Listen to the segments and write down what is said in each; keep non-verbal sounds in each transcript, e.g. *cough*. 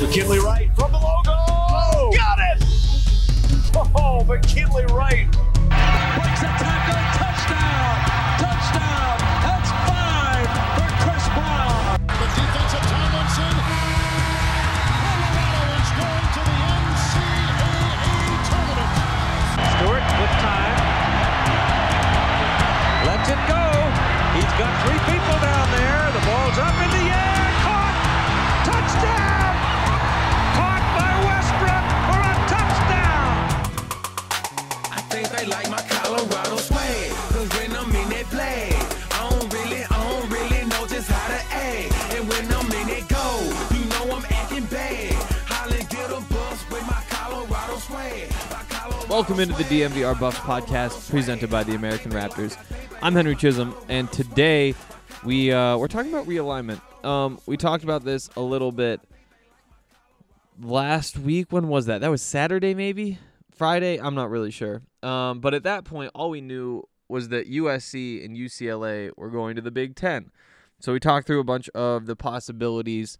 McKinley Wright from the logo. Oh, got it. Oh, McKinley Wright. Welcome into the DNVR Buffs podcast presented by the American Raptors. I'm Henry Chisholm, and today we uh, we're talking about realignment. Um, we talked about this a little bit last week. When was that? That was Saturday, maybe Friday. I'm not really sure. Um, but at that point, all we knew was that USC and UCLA were going to the Big Ten. So we talked through a bunch of the possibilities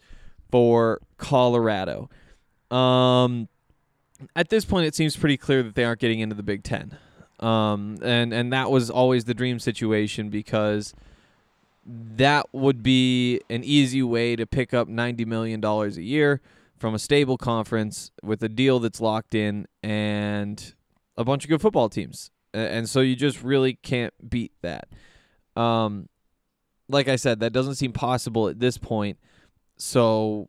for Colorado. Um, at this point, it seems pretty clear that they aren't getting into the Big Ten, um, and and that was always the dream situation because that would be an easy way to pick up ninety million dollars a year from a stable conference with a deal that's locked in and a bunch of good football teams, and so you just really can't beat that. Um, like I said, that doesn't seem possible at this point, so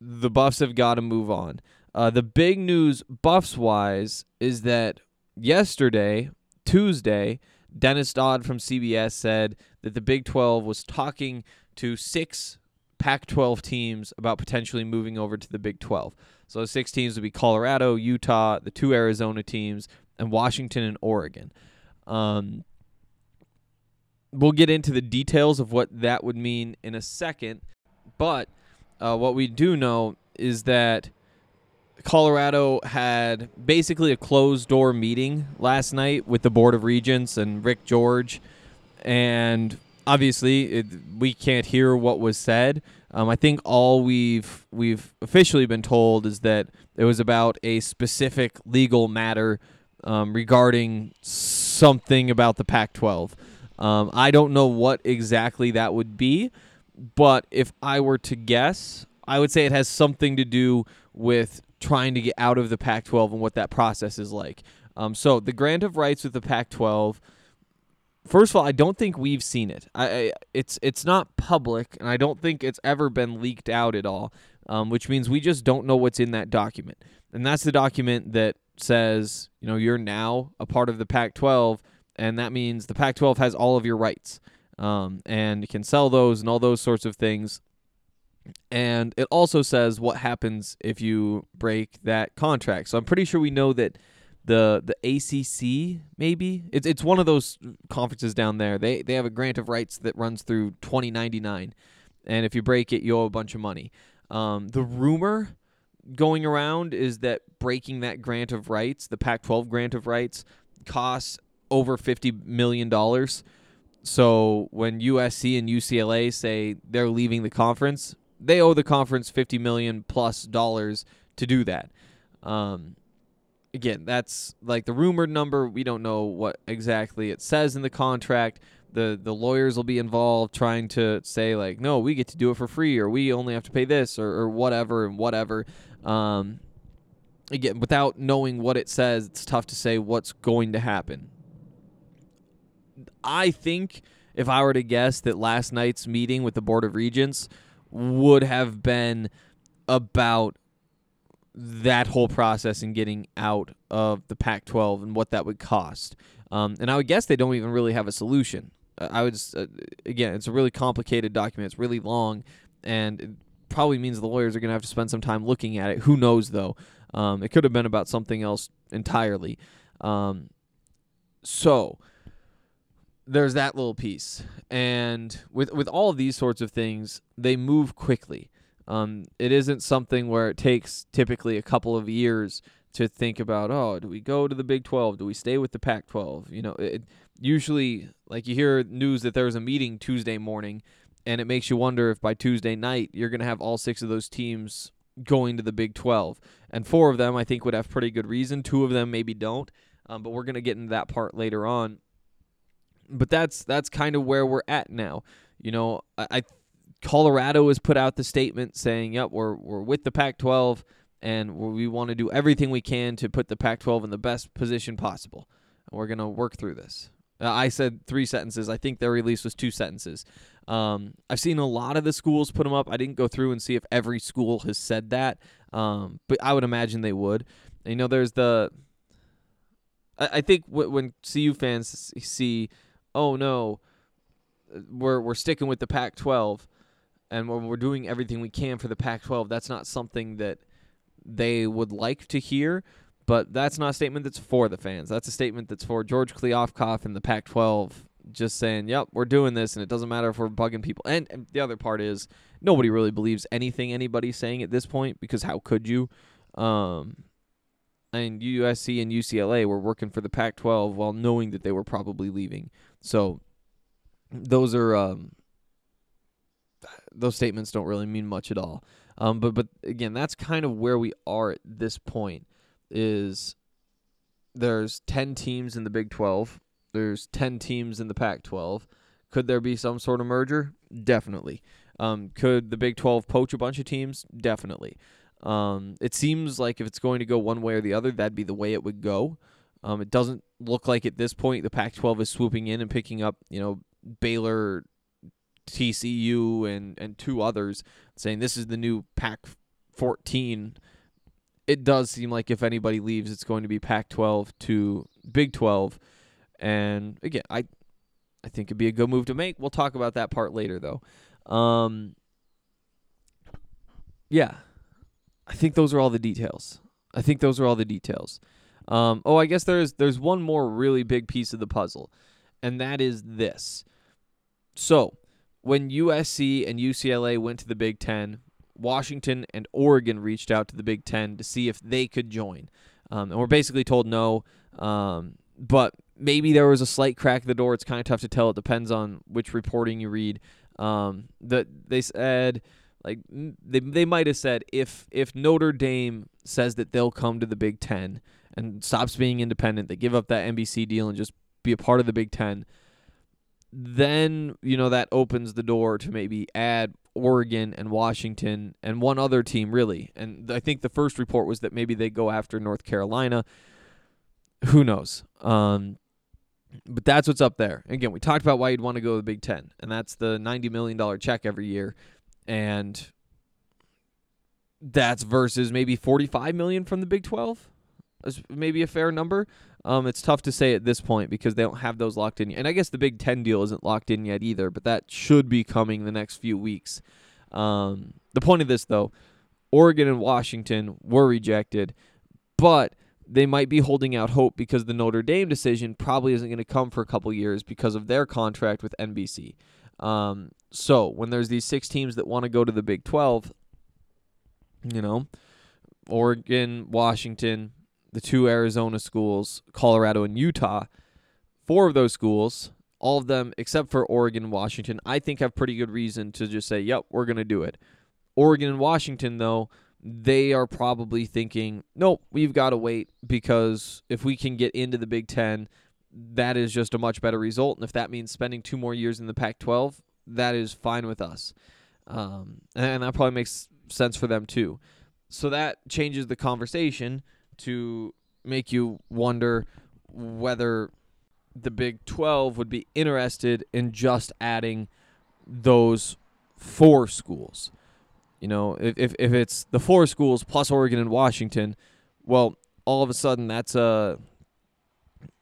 the Buffs have got to move on. Uh, the big news, Buffs wise, is that yesterday, Tuesday, Dennis Dodd from CBS said that the Big 12 was talking to six Pac 12 teams about potentially moving over to the Big 12. So the six teams would be Colorado, Utah, the two Arizona teams, and Washington and Oregon. Um, we'll get into the details of what that would mean in a second, but uh, what we do know is that Colorado had basically a closed door meeting last night with the Board of Regents and Rick George. And obviously, it, we can't hear what was said. Um, I think all we've we've officially been told is that it was about a specific legal matter um, regarding something about the Pac-12. Um, I don't know what exactly that would be, but if I were to guess, I would say it has something to do with trying to get out of the Pac 12 and what that process is like. Um, so, the grant of rights with the Pac 12. First of all, I don't think we've seen it. I, I it's it's not public, and I don't think it's ever been leaked out at all. Um, which means we just don't know what's in that document, and that's the document that says you know you're now a part of the Pac-12, and that means the Pac-12 has all of your rights, um, and can sell those and all those sorts of things. And it also says what happens if you break that contract. So I'm pretty sure we know that the the ACC maybe it's it's one of those conferences down there. They they have a grant of rights that runs through 2099, and if you break it, you owe a bunch of money. Um, the rumor going around is that breaking that grant of rights, the Pac-12 grant of rights, costs over 50 million dollars. So when USC and UCLA say they're leaving the conference, they owe the conference 50 million plus dollars to do that. Um, again, that's like the rumored number. We don't know what exactly it says in the contract. The the lawyers will be involved trying to say like, no, we get to do it for free, or we only have to pay this, or, or whatever and whatever. Um, again, without knowing what it says, it's tough to say what's going to happen. I think if I were to guess that last night's meeting with the Board of Regents would have been about that whole process and getting out of the Pac 12 and what that would cost. Um, and I would guess they don't even really have a solution. Uh, I would, uh, again, it's a really complicated document. It's really long, and it probably means the lawyers are going to have to spend some time looking at it. Who knows, though? Um, it could have been about something else entirely. Um, so there's that little piece, and with with all of these sorts of things, they move quickly. Um, it isn't something where it takes typically a couple of years to think about. Oh, do we go to the Big Twelve? Do we stay with the Pac twelve? You know, it usually like you hear news that there's a meeting Tuesday morning, and it makes you wonder if by Tuesday night you're going to have all six of those teams going to the Big 12. And four of them, I think, would have pretty good reason. Two of them maybe don't. Um, but we're going to get into that part later on. But that's that's kind of where we're at now. You know, I, I Colorado has put out the statement saying, "Yep, we're we're with the Pac-12, and we want to do everything we can to put the Pac-12 in the best position possible. And we're to work through this." Uh, I said three sentences. I think their release was two sentences. Um, I've seen a lot of the schools put them up. I didn't go through and see if every school has said that, um, but I would imagine they would. And, you know, there's the. I, I think w- when CU fans see, oh no, uh, we're we're sticking with the Pac-12, and we're, we're doing everything we can for the Pac-12. That's not something that they would like to hear. But that's not a statement that's for the fans. That's a statement that's for George Kliavkoff and the Pac-12 just saying, "Yep, we're doing this, and it doesn't matter if we're bugging people." And, and the other part is nobody really believes anything anybody's saying at this point because how could you? Um, and USC and UCLA were working for the Pac-12 while knowing that they were probably leaving. So those are um, those statements don't really mean much at all. Um, but but again, that's kind of where we are at this point. Is there's ten teams in the Big Twelve. There's ten teams in the Pac-12. Could there be some sort of merger? Definitely. Um, could the Big 12 poach a bunch of teams? Definitely. Um, it seems like if it's going to go one way or the other, that'd be the way it would go. Um, it doesn't look like at this point the Pac-12 is swooping in and picking up, you know, Baylor, TCU, and and two others, saying this is the new Pac-14. It does seem like if anybody leaves, it's going to be Pac-12 to Big 12, and again, I I think it'd be a good move to make. We'll talk about that part later, though. Um, yeah, I think those are all the details. I think those are all the details. Um, oh, I guess there's there's one more really big piece of the puzzle, and that is this. So, when USC and UCLA went to the Big Ten, Washington and Oregon reached out to the Big Ten to see if they could join, um, and we're basically told no. Um, but maybe there was a slight crack in the door. It's kind of tough to tell. It depends on which reporting you read. Um, that they said like they they might have said if if Notre Dame says that they'll come to the Big Ten and stops being independent, they give up that NBC deal and just be a part of the Big Ten. Then you know that opens the door to maybe add Oregon and Washington and one other team really. And I think the first report was that maybe they go after North Carolina. Who knows? Um, but that's what's up there. Again, we talked about why you'd want to go to the Big Ten, and that's the ninety million dollar check every year, and that's versus maybe forty five million from the Big Twelve. Is maybe a fair number. Um, it's tough to say at this point because they don't have those locked in yet. And I guess the Big Ten deal isn't locked in yet either, but that should be coming the next few weeks. Um, the point of this, though, Oregon and Washington were rejected, but they might be holding out hope because the Notre Dame decision probably isn't going to come for a couple years because of their contract with NBC. Um, so when there's these six teams that want to go to the Big 12, you know, Oregon, Washington, the two Arizona schools, Colorado, and Utah, four of those schools, all of them except for Oregon and Washington, I think have pretty good reason to just say, yep, we're going to do it. Oregon and Washington, though, they are probably thinking, nope, we've got to wait because if we can get into the Big Ten, that is just a much better result. And if that means spending two more years in the Pac 12, that is fine with us. Um, and that probably makes sense for them too. So that changes the conversation to make you wonder whether the Big 12 would be interested in just adding those four schools. You know, if, if, if it's the four schools plus Oregon and Washington, well, all of a sudden that's a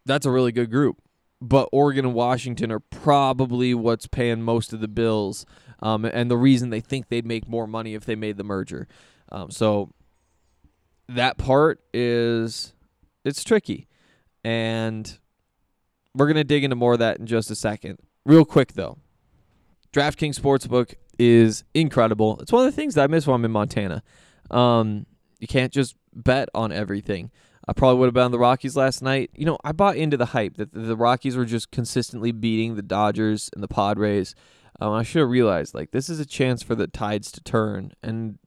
that's a really good group. But Oregon and Washington are probably what's paying most of the bills, um, and the reason they think they'd make more money if they made the merger. Um, so that part is it's tricky, and we're gonna dig into more of that in just a second. Real quick though, DraftKings Sportsbook is incredible. It's one of the things that I miss when I'm in Montana. Um, you can't just bet on everything. I probably would have been on the Rockies last night. You know, I bought into the hype that the Rockies were just consistently beating the Dodgers and the Padres. Um, I should have realized like this is a chance for the tides to turn and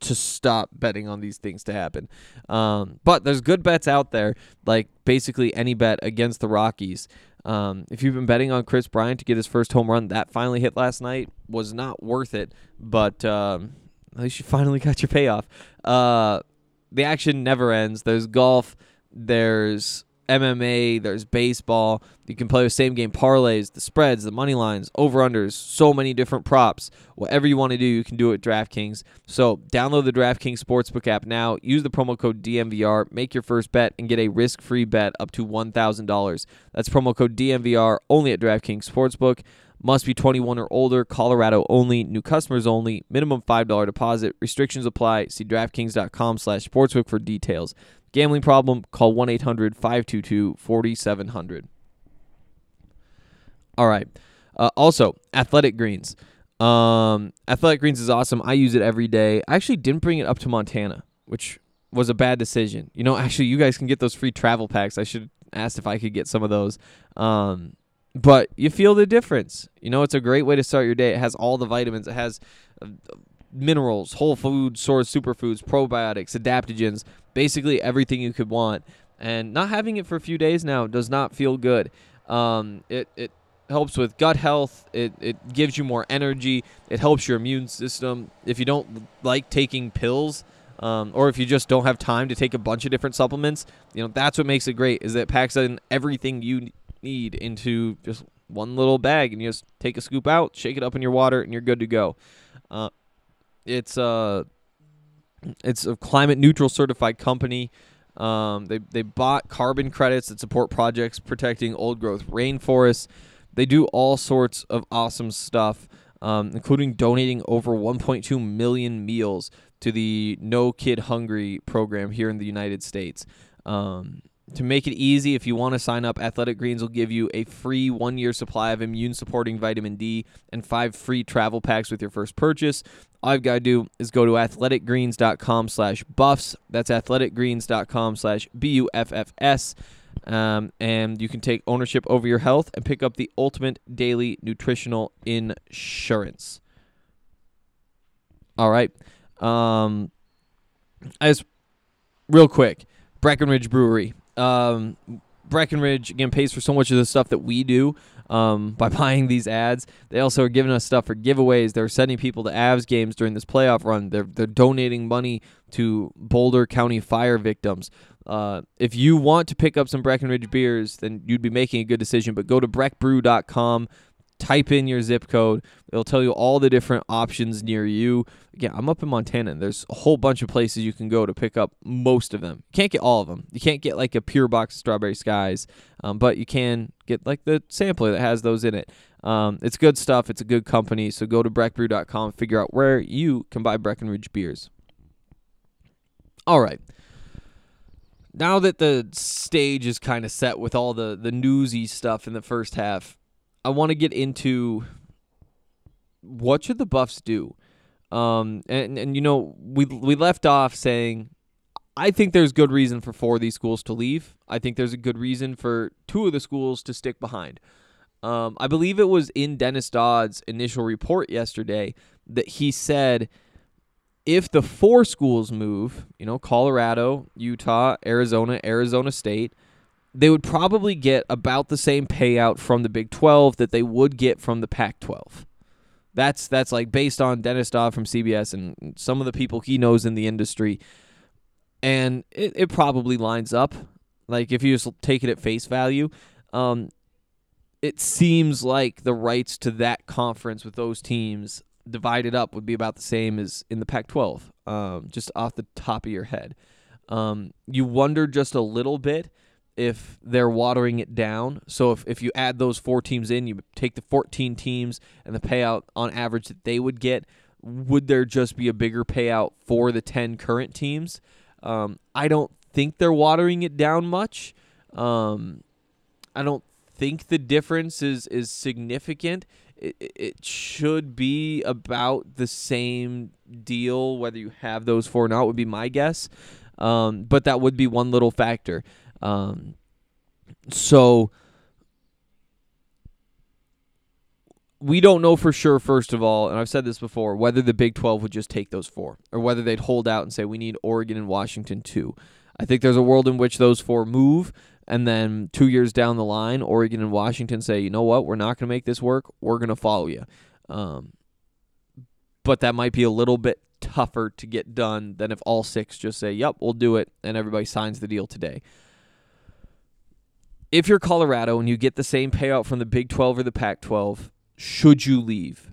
to stop betting on these things to happen. Um, but there's good bets out there, like basically any bet against the Rockies. Um, if you've been betting on Kris Bryant to get his first home run, that finally hit last night was not worth it. But um, at least you finally *laughs* got your payoff. Uh, the action never ends. There's golf, there's MMA, there's baseball. You can play with same game parlays, the spreads, the money lines, over unders, so many different props. Whatever you want to do, you can do it at DraftKings. So download the DraftKings Sportsbook app now. Use the promo code DNVR, make your first bet, and get a risk free bet up to $1,000. That's promo code DNVR only at DraftKings Sportsbook. Must be 21 or older. Colorado only. New customers only. Minimum $5 deposit. Restrictions apply. See DraftKings.com slash sportsbook for details. Gambling problem? Call 1-800-522-4700. All right. Uh, also, Athletic Greens. Um, Athletic Greens is awesome. I use it every day. I actually didn't bring it up to Montana, which was a bad decision. You know, *laughs* actually, you guys can get those free travel packs. I should asked if I could get some of those. Um, but you feel the difference. You know, it's a great way to start your day. It has all the vitamins. It has uh, minerals, whole food source superfoods, probiotics, adaptogens, basically everything you could want. And not having it for a few days now does not feel good. Um, it it helps with gut health. It it gives you more energy. It helps your immune system. If you don't like taking pills, um, or if you just don't have time to take a bunch of different supplements, you know that's what makes it great. Is that it packs in everything you need into just one little bag, and you just take a scoop out, shake it up in your water, and you're good to go. Uh, it's uh it's a climate neutral certified company. Um, they they bought carbon credits that support projects protecting old growth rainforests. They do all sorts of awesome stuff, um, including donating over 1.2 million meals to the No Kid Hungry program here in the United States. Um, to make it easy, if you want to sign up, Athletic Greens will give you a free one year supply of immune supporting vitamin D and five free travel packs with your first purchase. All you've got to do is go to athleticgreens.com slash buffs. That's athleticgreens.com slash B U F F S. Um, and you can take ownership over your health and pick up the ultimate daily nutritional insurance. All right. Um, as real quick, Breckenridge Brewery um, Breckenridge again pays for so much of the stuff that we do um, *laughs* by buying these ads. They also are giving us stuff for giveaways. They're sending people to Avs games during this playoff run. They're they're donating money to Boulder County fire victims. Uh, if you want to pick up some Breckenridge beers, then you'd be making a good decision. But go to breckbrew.com type in your zip code. It'll tell you all the different options near you. Again, I'm up in Montana. And there's a whole bunch of places you can go to pick up most of them. You can't get all of them. You can't get like a pure box of strawberry skies, um, but you can get like the sampler that has those in it. Um, it's good stuff. It's a good company. So go to breckbrew.com, figure out where you can buy Breckenridge beers. All right. Now that the stage is kind of set with all the the newsy stuff in the first half, I want to get into what should the Buffs do. Um, and and you know we we left off saying I think there's good reason for four of these schools to leave. I think there's a good reason for two of the schools to stick behind. Um, I believe it was in Dennis Dodd's initial report yesterday that he said if the four schools move, you know, Colorado, Utah, Arizona, Arizona State, they would probably get about the same payout from the Big 12 that they would get from the Pac 12. That's that's like based on Dennis Dodd from CBS and some of the people he knows in the industry. And it, it probably lines up. Like if you just take it at face value, um, it seems like the rights to that conference with those teams divided up would be about the same as in the Pac-12, um, just off the top of your head. Um, you wonder just a little bit if they're watering it down. So if, if you add those four teams in, you take the 14 teams and the payout on average that they would get, would there just be a bigger payout for the 10 current teams? Um, I don't think they're watering it down much. Um, I don't think the difference is is significant. It, it should be about the same deal whether you have those four or not would be my guess. Um, but that would be one little factor. Um, so we don't know for sure, first of all, and I've said this before, whether the Big 12 would just take those four or whether they'd hold out and say we need Oregon and Washington too. I think there's a world in which those four move, and then two years down the line, Oregon and Washington say, you know what, we're not going to make this work. We're going to follow you. Um, but that might be a little bit tougher to get done than if all six just say, yep, we'll do it, and everybody signs the deal today. If you're Colorado and you get the same payout from the Big 12 or the Pac 12, should you leave?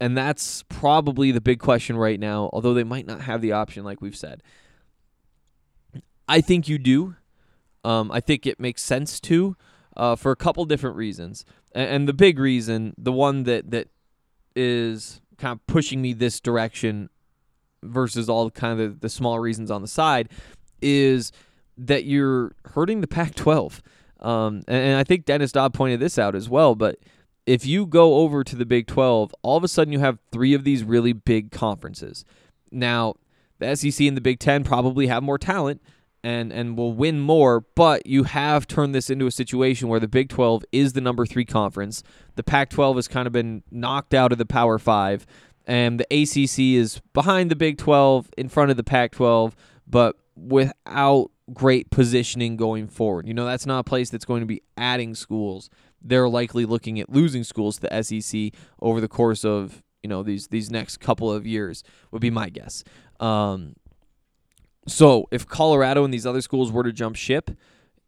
And that's probably the big question right now, although they might not have the option, like we've said. I think you do. Um, I think it makes sense to, uh, for a couple different reasons. And, and the big reason, the one that that is kind of pushing me this direction versus all kind of the, the small reasons on the side, is that you're hurting the Pac-12. Um, and, and I think Dennis Dodd pointed this out as well. But if you go over to the Big 12, all of a sudden you have three of these really big conferences. Now, the SEC and the Big 10 probably have more talent and and will win more, but you have turned this into a situation where the Big 12 is the number 3 conference. The Pac-12 has kind of been knocked out of the Power 5 and the ACC is behind the Big 12 in front of the Pac-12, but without great positioning going forward. You know, that's not a place that's going to be adding schools. They're likely looking at losing schools to the SEC over the course of, you know, these these next couple of years would be my guess. Um, so if Colorado and these other schools were to jump ship,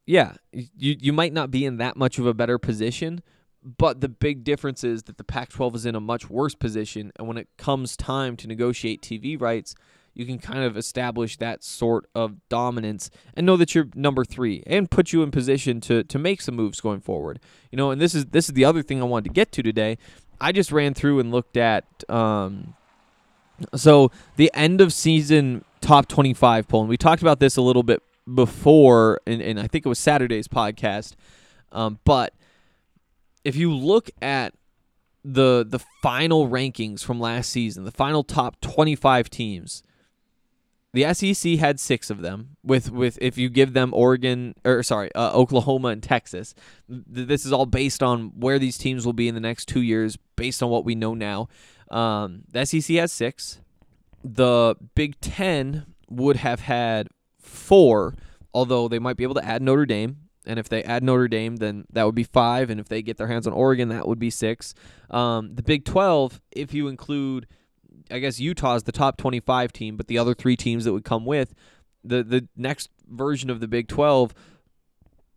yeah, you you might not be in that much of a better position, but the big difference is that the Pac-12 is in a much worse position, and when it comes time to negotiate TV rights, you can kind of establish that sort of dominance and know that you're number three, and put you in position to to make some moves going forward. You know, and this is this is the other thing I wanted to get to today. I just ran through and looked at. Um, so the end of season top 25 poll, and we talked about this a little bit before, and, and I think it was Saturday's podcast. Um, but if you look at the the final rankings from last season, the final top 25 teams, the SEC had six of them. With with if you give them Oregon or sorry uh, Oklahoma and Texas, this is all based on where these teams will be in the next two years, based on what we know now. Um, the SEC has six. The Big Ten would have had four, although they might be able to add Notre Dame. And if they add Notre Dame, then that would be five. And if they get their hands on Oregon, that would be six. Um, the Big 12, if you include, I guess Utah's the top 25 team, but the other three teams that would come with, the, the next version of the Big 12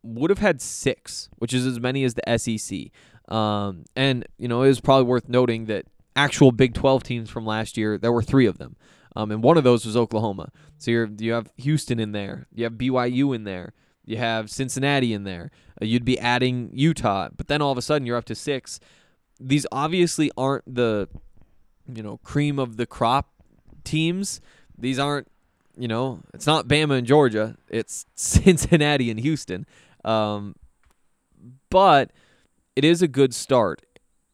would have had six, which is as many as the SEC. Um, and, you know, it is probably worth noting that actual Big 12 teams from last year, there were three of them. Um, and one of those was Oklahoma. So you you have Houston in there, you have BYU in there, you have Cincinnati in there. Uh, you'd be adding Utah, but then all of a sudden you're up to six. These obviously aren't the, you know, cream of the crop teams. These aren't, you know, it's not Bama and Georgia. It's *laughs* Cincinnati and Houston. Um, but it is a good start.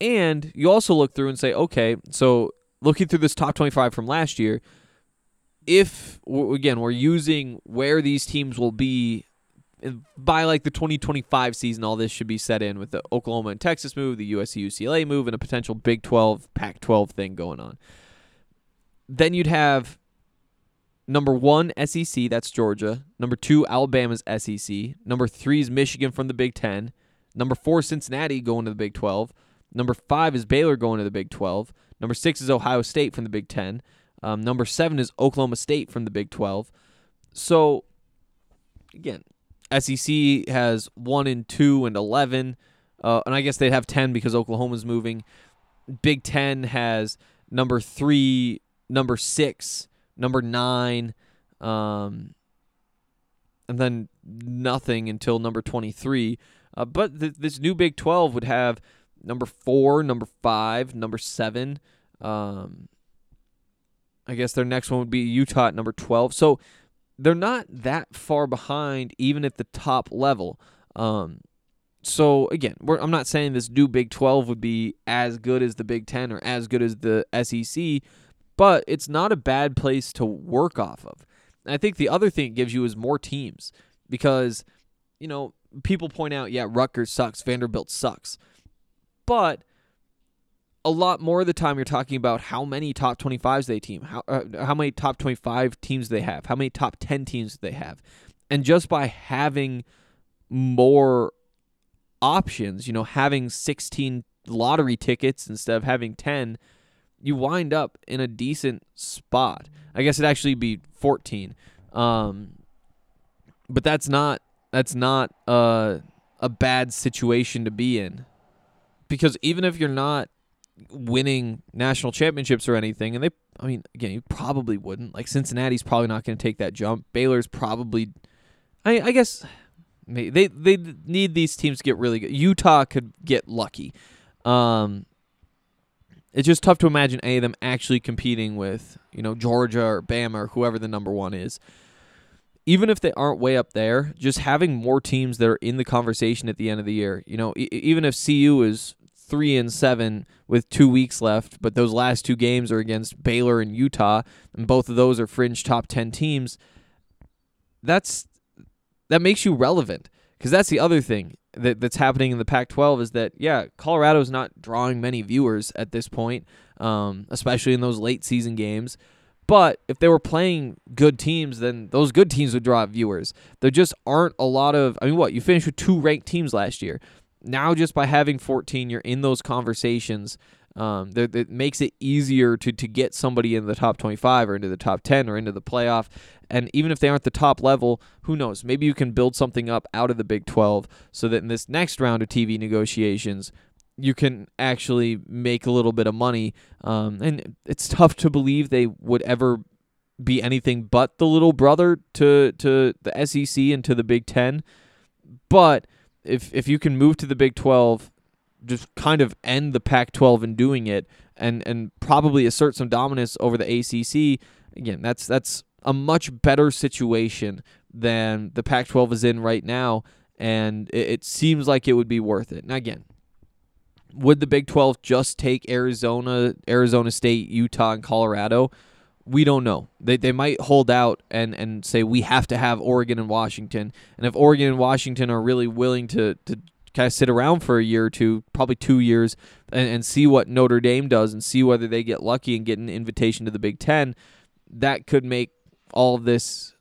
And you also look through and say, okay, so looking through this top 25 from last year, if again we're using where these teams will be by like the 2025 season, all this should be set in with the Oklahoma and Texas move, the USC UCLA move, and a potential Big 12 Pac 12 thing going on. Then you'd have number one SEC, that's Georgia. Number two, Alabama's SEC. Number three is Michigan from the Big Ten. Number four, Cincinnati going to the Big 12. Number five is Baylor going to the Big 12. Number six is Ohio State from the Big Ten. Um, number seven is Oklahoma State from the Big 12. So, again, SEC has one and two and 11. Uh, and I guess they'd have 10 because Oklahoma's moving. Big Ten has number three, number six, number nine, um, and then nothing until number 23. Uh, but th- this new Big 12 would have number four, number five, number seven. Um, I guess their next one would be Utah at number 12. So they're not that far behind, even at the top level. Um, so again, I'm not saying this new Big 12 would be as good as the Big 10 or as good as the SEC, but it's not a bad place to work off of. And I think the other thing it gives you is more teams because, you know, people point out, yeah, Rutgers sucks, Vanderbilt sucks. But a lot more of the time you're talking about how many top 25s they team, how uh, how many top 25 teams they have, how many top 10 teams they have. And just by having more options, you know, having 16 lottery tickets instead of having 10, you wind up in a decent spot. I guess it'd actually be 14. Um, but that's not that's not uh, a bad situation to be in. Because even if you're not winning national championships or anything, and they, I mean, again, you probably wouldn't. Like Cincinnati's probably not going to take that jump. Baylor's probably, I, I guess, they they need these teams to get really good. Utah could get lucky. Um, it's just tough to imagine any of them actually competing with you know Georgia or Bama or whoever the number one is. Even if they aren't way up there, just having more teams that are in the conversation at the end of the year. You know, e- even if CU is three and seven with two weeks left, but those last two games are against Baylor and Utah, and both of those are fringe top ten teams. That's that makes you relevant because that's the other thing that, that's happening in the Pac-12 is that yeah, Colorado's not drawing many viewers at this point, um, especially in those late season games. But if they were playing good teams, then those good teams would draw viewers. There just aren't a lot of. I mean, what you finished with two ranked teams last year now just by having 14 you're in those conversations um, that, that makes it easier to, to get somebody in the top 25 or into the top 10 or into the playoff. And even if they aren't the top level who knows? Maybe you can build something up out of the big 12 so that in this next round of tv negotiations you can actually make a little bit of money. Um, and it's tough to believe they would ever be anything but the little brother to to the SEC and to the Big 10 but if if you can move to the Big 12, just kind of end the Pac-12 in doing it, and and probably assert some dominance over the ACC. Again, that's that's a much better situation than the Pac-12 is in right now, and it, it seems like it would be worth it. Now again, would the Big 12 just take Arizona, Arizona State, Utah, and Colorado? We don't know. They they might hold out and, and say we have to have Oregon and Washington. And if Oregon and Washington are really willing to, to kind of sit around for a year or two, probably two years, and, and see what Notre Dame does and see whether they get lucky and get an invitation to the Big Ten, that could make all this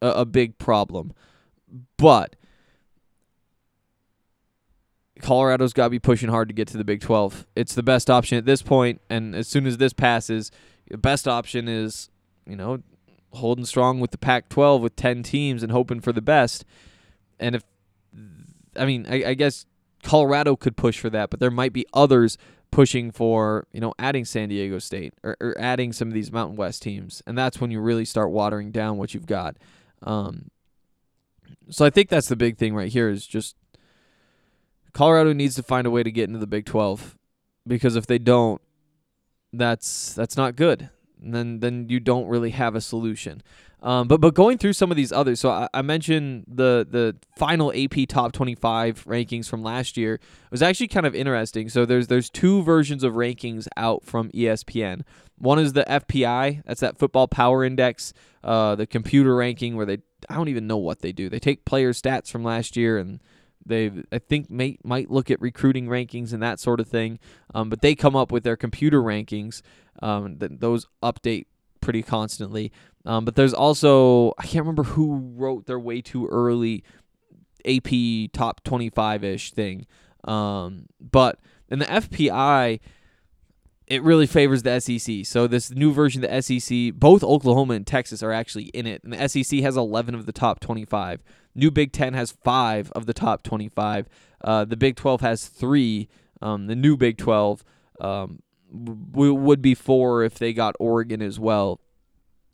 a, a big problem. But Colorado's got to be pushing hard to get to the Big 12. It's the best option at this point, and as soon as this passes, the best option is, you know, holding strong with the Pac-12 with 10 teams and hoping for the best. And if, I mean, I, I guess Colorado could push for that, but there might be others pushing for, you know, adding San Diego State or, or adding some of these Mountain West teams. And that's when you really start watering down what you've got. Um, so I think that's the big thing right here is just Colorado needs to find a way to get into the Big 12 because if they don't, that's that's not good. And then then you don't really have a solution. Um, but but going through some of these others, so I, I, mentioned the the final AP top twenty five rankings from last year it was actually kind of interesting. So there's there's two versions of rankings out from ESPN. One is the FPI, that's that Football Power Index, uh, the computer ranking where they I don't even know what they do. They take player stats from last year and they, I think, may, might look at recruiting rankings and that sort of thing. Um, but they come up with their computer rankings. Um, th- those update pretty constantly. Um, but there's also I can't remember who wrote their way too early AP top 25 ish thing. Um, but in the FPI, it really favors the SEC. So this new version of the SEC, both Oklahoma and Texas are actually in it. And the SEC has 11 of the top 25. New Big 10 has 5 of the top 25. Uh, the Big 12 has 3. Um, the new Big 12 um, w- would be 4 if they got Oregon as well.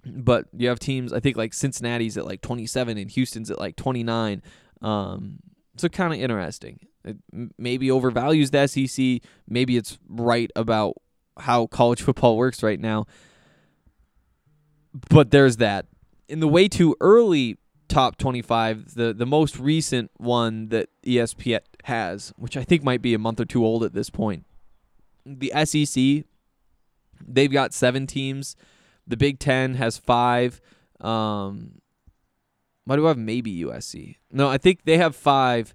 But you have teams, I think like Cincinnati's at like 27 and Houston's at like 29. Um, so kind of interesting. It maybe overvalues the SEC. Maybe it's right about how college football works right now. But there's that. In the way too early top 25, the, the most recent one that ESPN has, which I think might be a month or two old at this point, the SEC, they've got seven teams. The Big Ten has five. Um, why do I have maybe USC? No, I think they have five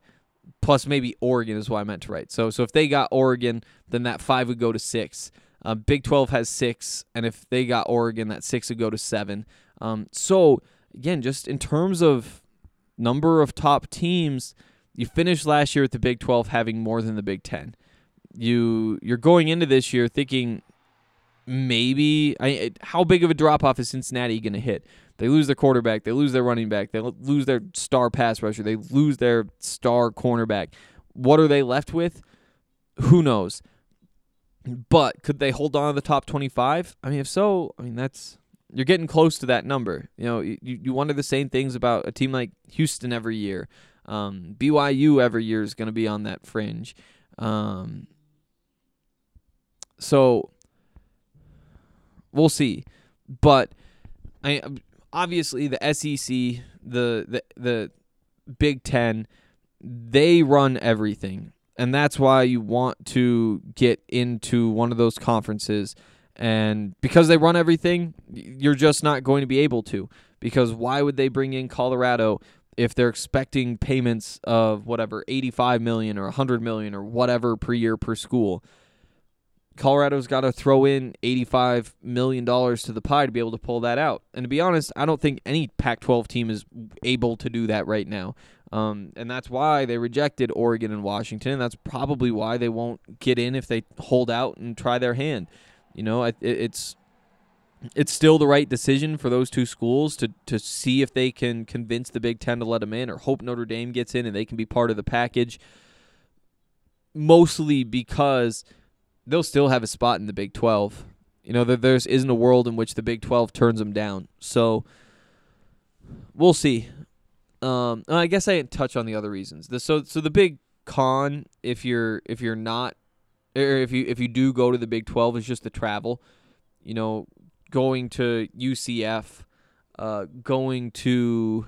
plus maybe Oregon is what I meant to write. So so if they got Oregon, then that five would go to six. Uh, Big Twelve has six, and if they got Oregon, that six would go to seven. Um, so again, just in terms of number of top teams, you finished last year with the Big Twelve having more than the Big Ten. You you're going into this year thinking maybe I how big of a drop off is Cincinnati going to hit? They lose their quarterback, they lose their running back, they lose their star pass rusher, they lose their star cornerback. What are they left with? Who knows? But could they hold on to the top 25? I mean, if so, I mean that's you're getting close to that number. You know, you, you wonder the same things about a team like Houston every year. Um, BYU every year is going to be on that fringe. Um, so we'll see. But I obviously the SEC, the the the Big 10, they run everything. And that's why you want to get into one of those conferences and because they run everything, you're just not going to be able to because why would they bring in Colorado if they're expecting payments of whatever 85 million or 100 million or whatever per year per school? Colorado's got to throw in $85 million to the pie to be able to pull that out. And to be honest, I don't think any Pac 12 team is able to do that right now. Um, and that's why they rejected Oregon and Washington. And that's probably why they won't get in if they hold out and try their hand. You know, it, it's it's still the right decision for those two schools to to see if they can convince the Big Ten to let them in, or hope Notre Dame gets in and they can be part of the package. Mostly because they'll still have a spot in the Big Twelve. You know, there there's isn't a world in which the Big Twelve turns them down. So we'll see. Um, I guess I didn't touch on the other reasons. The, so so the big con if you're if you're not or if you if you do go to the Big 12 is just the travel. You know, going to UCF, uh, going to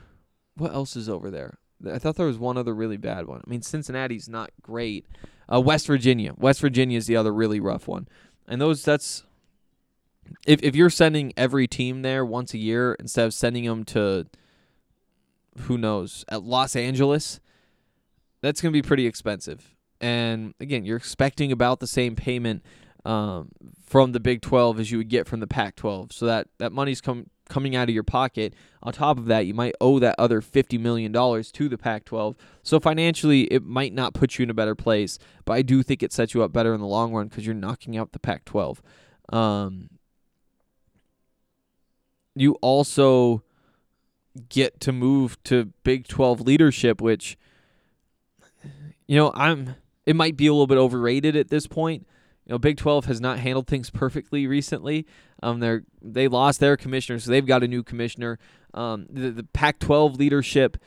what else is over there? I thought there was one other really bad one. I mean, Cincinnati's not great. Uh, West Virginia. West Virginia is the other really rough one. And those that's if if you're sending every team there once a year instead of sending them to who knows at Los Angeles, that's going to be pretty expensive. And again, you're expecting about the same payment um, from the Big 12 as you would get from the Pac 12. So that, that money's come, coming out of your pocket. On top of that, you might owe that other $50 million to the Pac 12. So financially, it might not put you in a better place, but I do think it sets you up better in the long run because you're knocking out the Pac 12. Um, you also get to move to Big 12 leadership, which, you know, I'm. It might be a little bit overrated at this point. You know, Big 12 has not handled things perfectly recently. Um, they're they lost their commissioner, so they've got a new commissioner. Um, the, the Pac-12 leadership,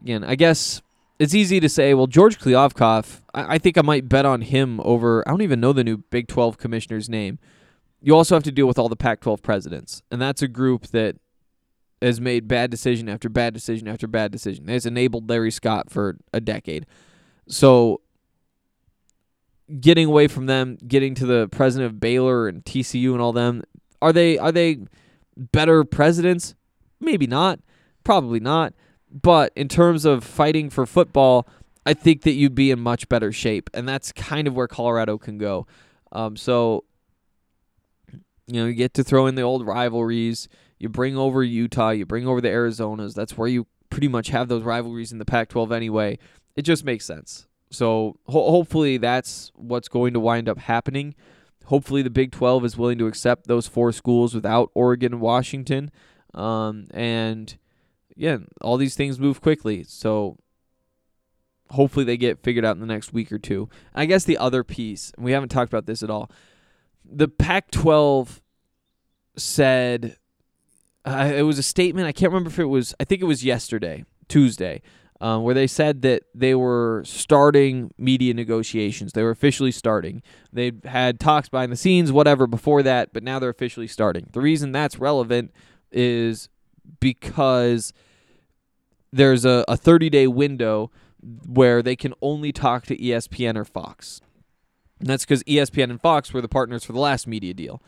again, I guess it's easy to say. Well, George Kliavkoff, I, I think I might bet on him over. I don't even know the new Big 12 commissioner's name. You also have to deal with all the Pac-12 presidents, and that's a group that has made bad decision after bad decision after bad decision. It's enabled Larry Scott for a decade. So getting away from them, getting to the president of Baylor and TCU and all them, are they are they better presidents? Maybe not. Probably not. But in terms of fighting for football, I think that you'd be in much better shape, and that's kind of where Colorado can go. Um, so You know, you get to throw in the old rivalries. You bring over Utah, you bring over the Arizonas. That's where you pretty much have those rivalries in the Pac 12 anyway. It just makes sense. So ho- hopefully that's what's going to wind up happening. Hopefully the Big 12 is willing to accept those four schools without Oregon and Washington. Um, and again, all these things move quickly. So hopefully they get figured out in the next week or two. I guess the other piece, and we haven't talked about this at all, the Pac 12 said uh, it was a statement. I can't remember if it was, I think it was yesterday, Tuesday, um, where they said that they were starting media negotiations. They were officially starting. They had talks behind the scenes, whatever, before that, but now they're officially starting. The reason that's relevant is because there's a, a 30 day window where they can only talk to ESPN or Fox. And that's because ESPN and Fox were the partners for the last media deal.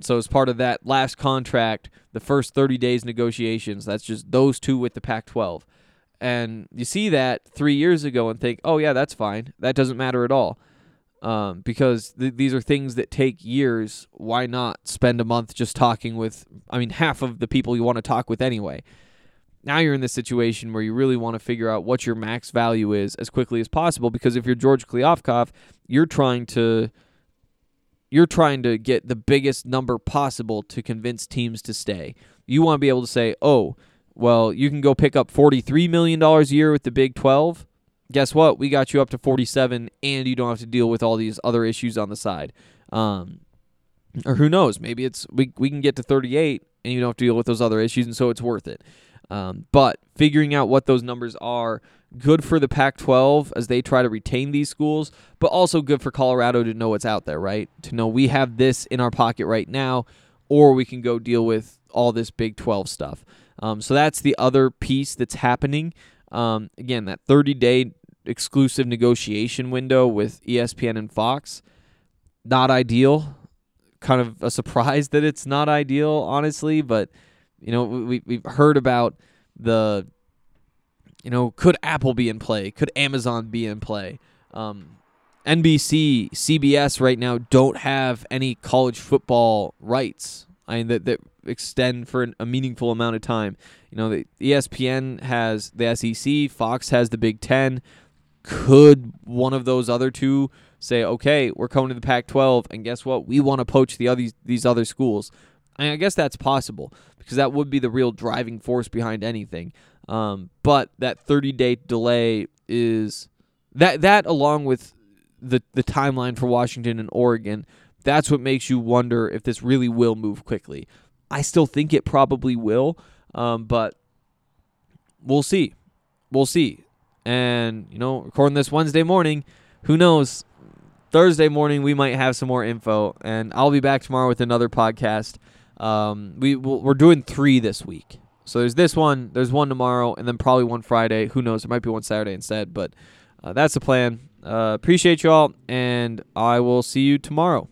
So as part of that last contract, the first 30 days negotiations, that's just those two with the Pac-12. And you see that three years ago and think, oh yeah, that's fine. That doesn't matter at all, um, because th- these are things that take years. Why not spend a month just talking with? I mean, half of the people you want to talk with anyway. Now you're in this situation where you really want to figure out what your max value is as quickly as possible. Because if you're George Kliavkoff, you're trying to you're trying to get the biggest number possible to convince teams to stay. You want to be able to say, "Oh, well, you can go pick up $43 million a year with the Big 12. Guess what? We got you up to 47 and you don't have to deal with all these other issues on the side. Um, or who knows? Maybe it's we, we can get to 38 and you don't have to deal with those other issues, and so it's worth it. Um, but figuring out what those numbers are, good for the Pac 12 as they try to retain these schools, but also good for Colorado to know what's out there, right? To know we have this in our pocket right now, or we can go deal with all this Big 12 stuff. Um, so that's the other piece that's happening. Um, again, that 30 day exclusive negotiation window with ESPN and Fox, not ideal. Kind of a surprise *laughs* that it's not ideal, honestly, but you know, we we've heard about the you know, could Apple be in play? Could Amazon be in play? Um, NBC, CBS right now don't have any college football rights. I mean that that extend for an, a meaningful amount of time. You know, the ESPN has the SEC, Fox has the Big Ten. Could one of those other two say, "Okay, we're coming to the Pac-12, and guess what? We want to poach the other these other schools." I, guess that's possible because that would be the real driving force behind anything. Um, but that 30 day delay is that that along with the the timeline for Washington and Oregon, that's what makes you wonder if this really will move quickly. I still think it probably will, um, but we'll see. We'll see. And you know, recording this Wednesday morning, who knows? Thursday morning we might have some more info, and I'll be back tomorrow with another podcast. Um, we we're doing three this week. So there's this one, there's one tomorrow, and then probably one Friday. Who knows? There might be one Saturday instead, but uh, that's the plan. Uh, appreciate you all, and I will see you tomorrow.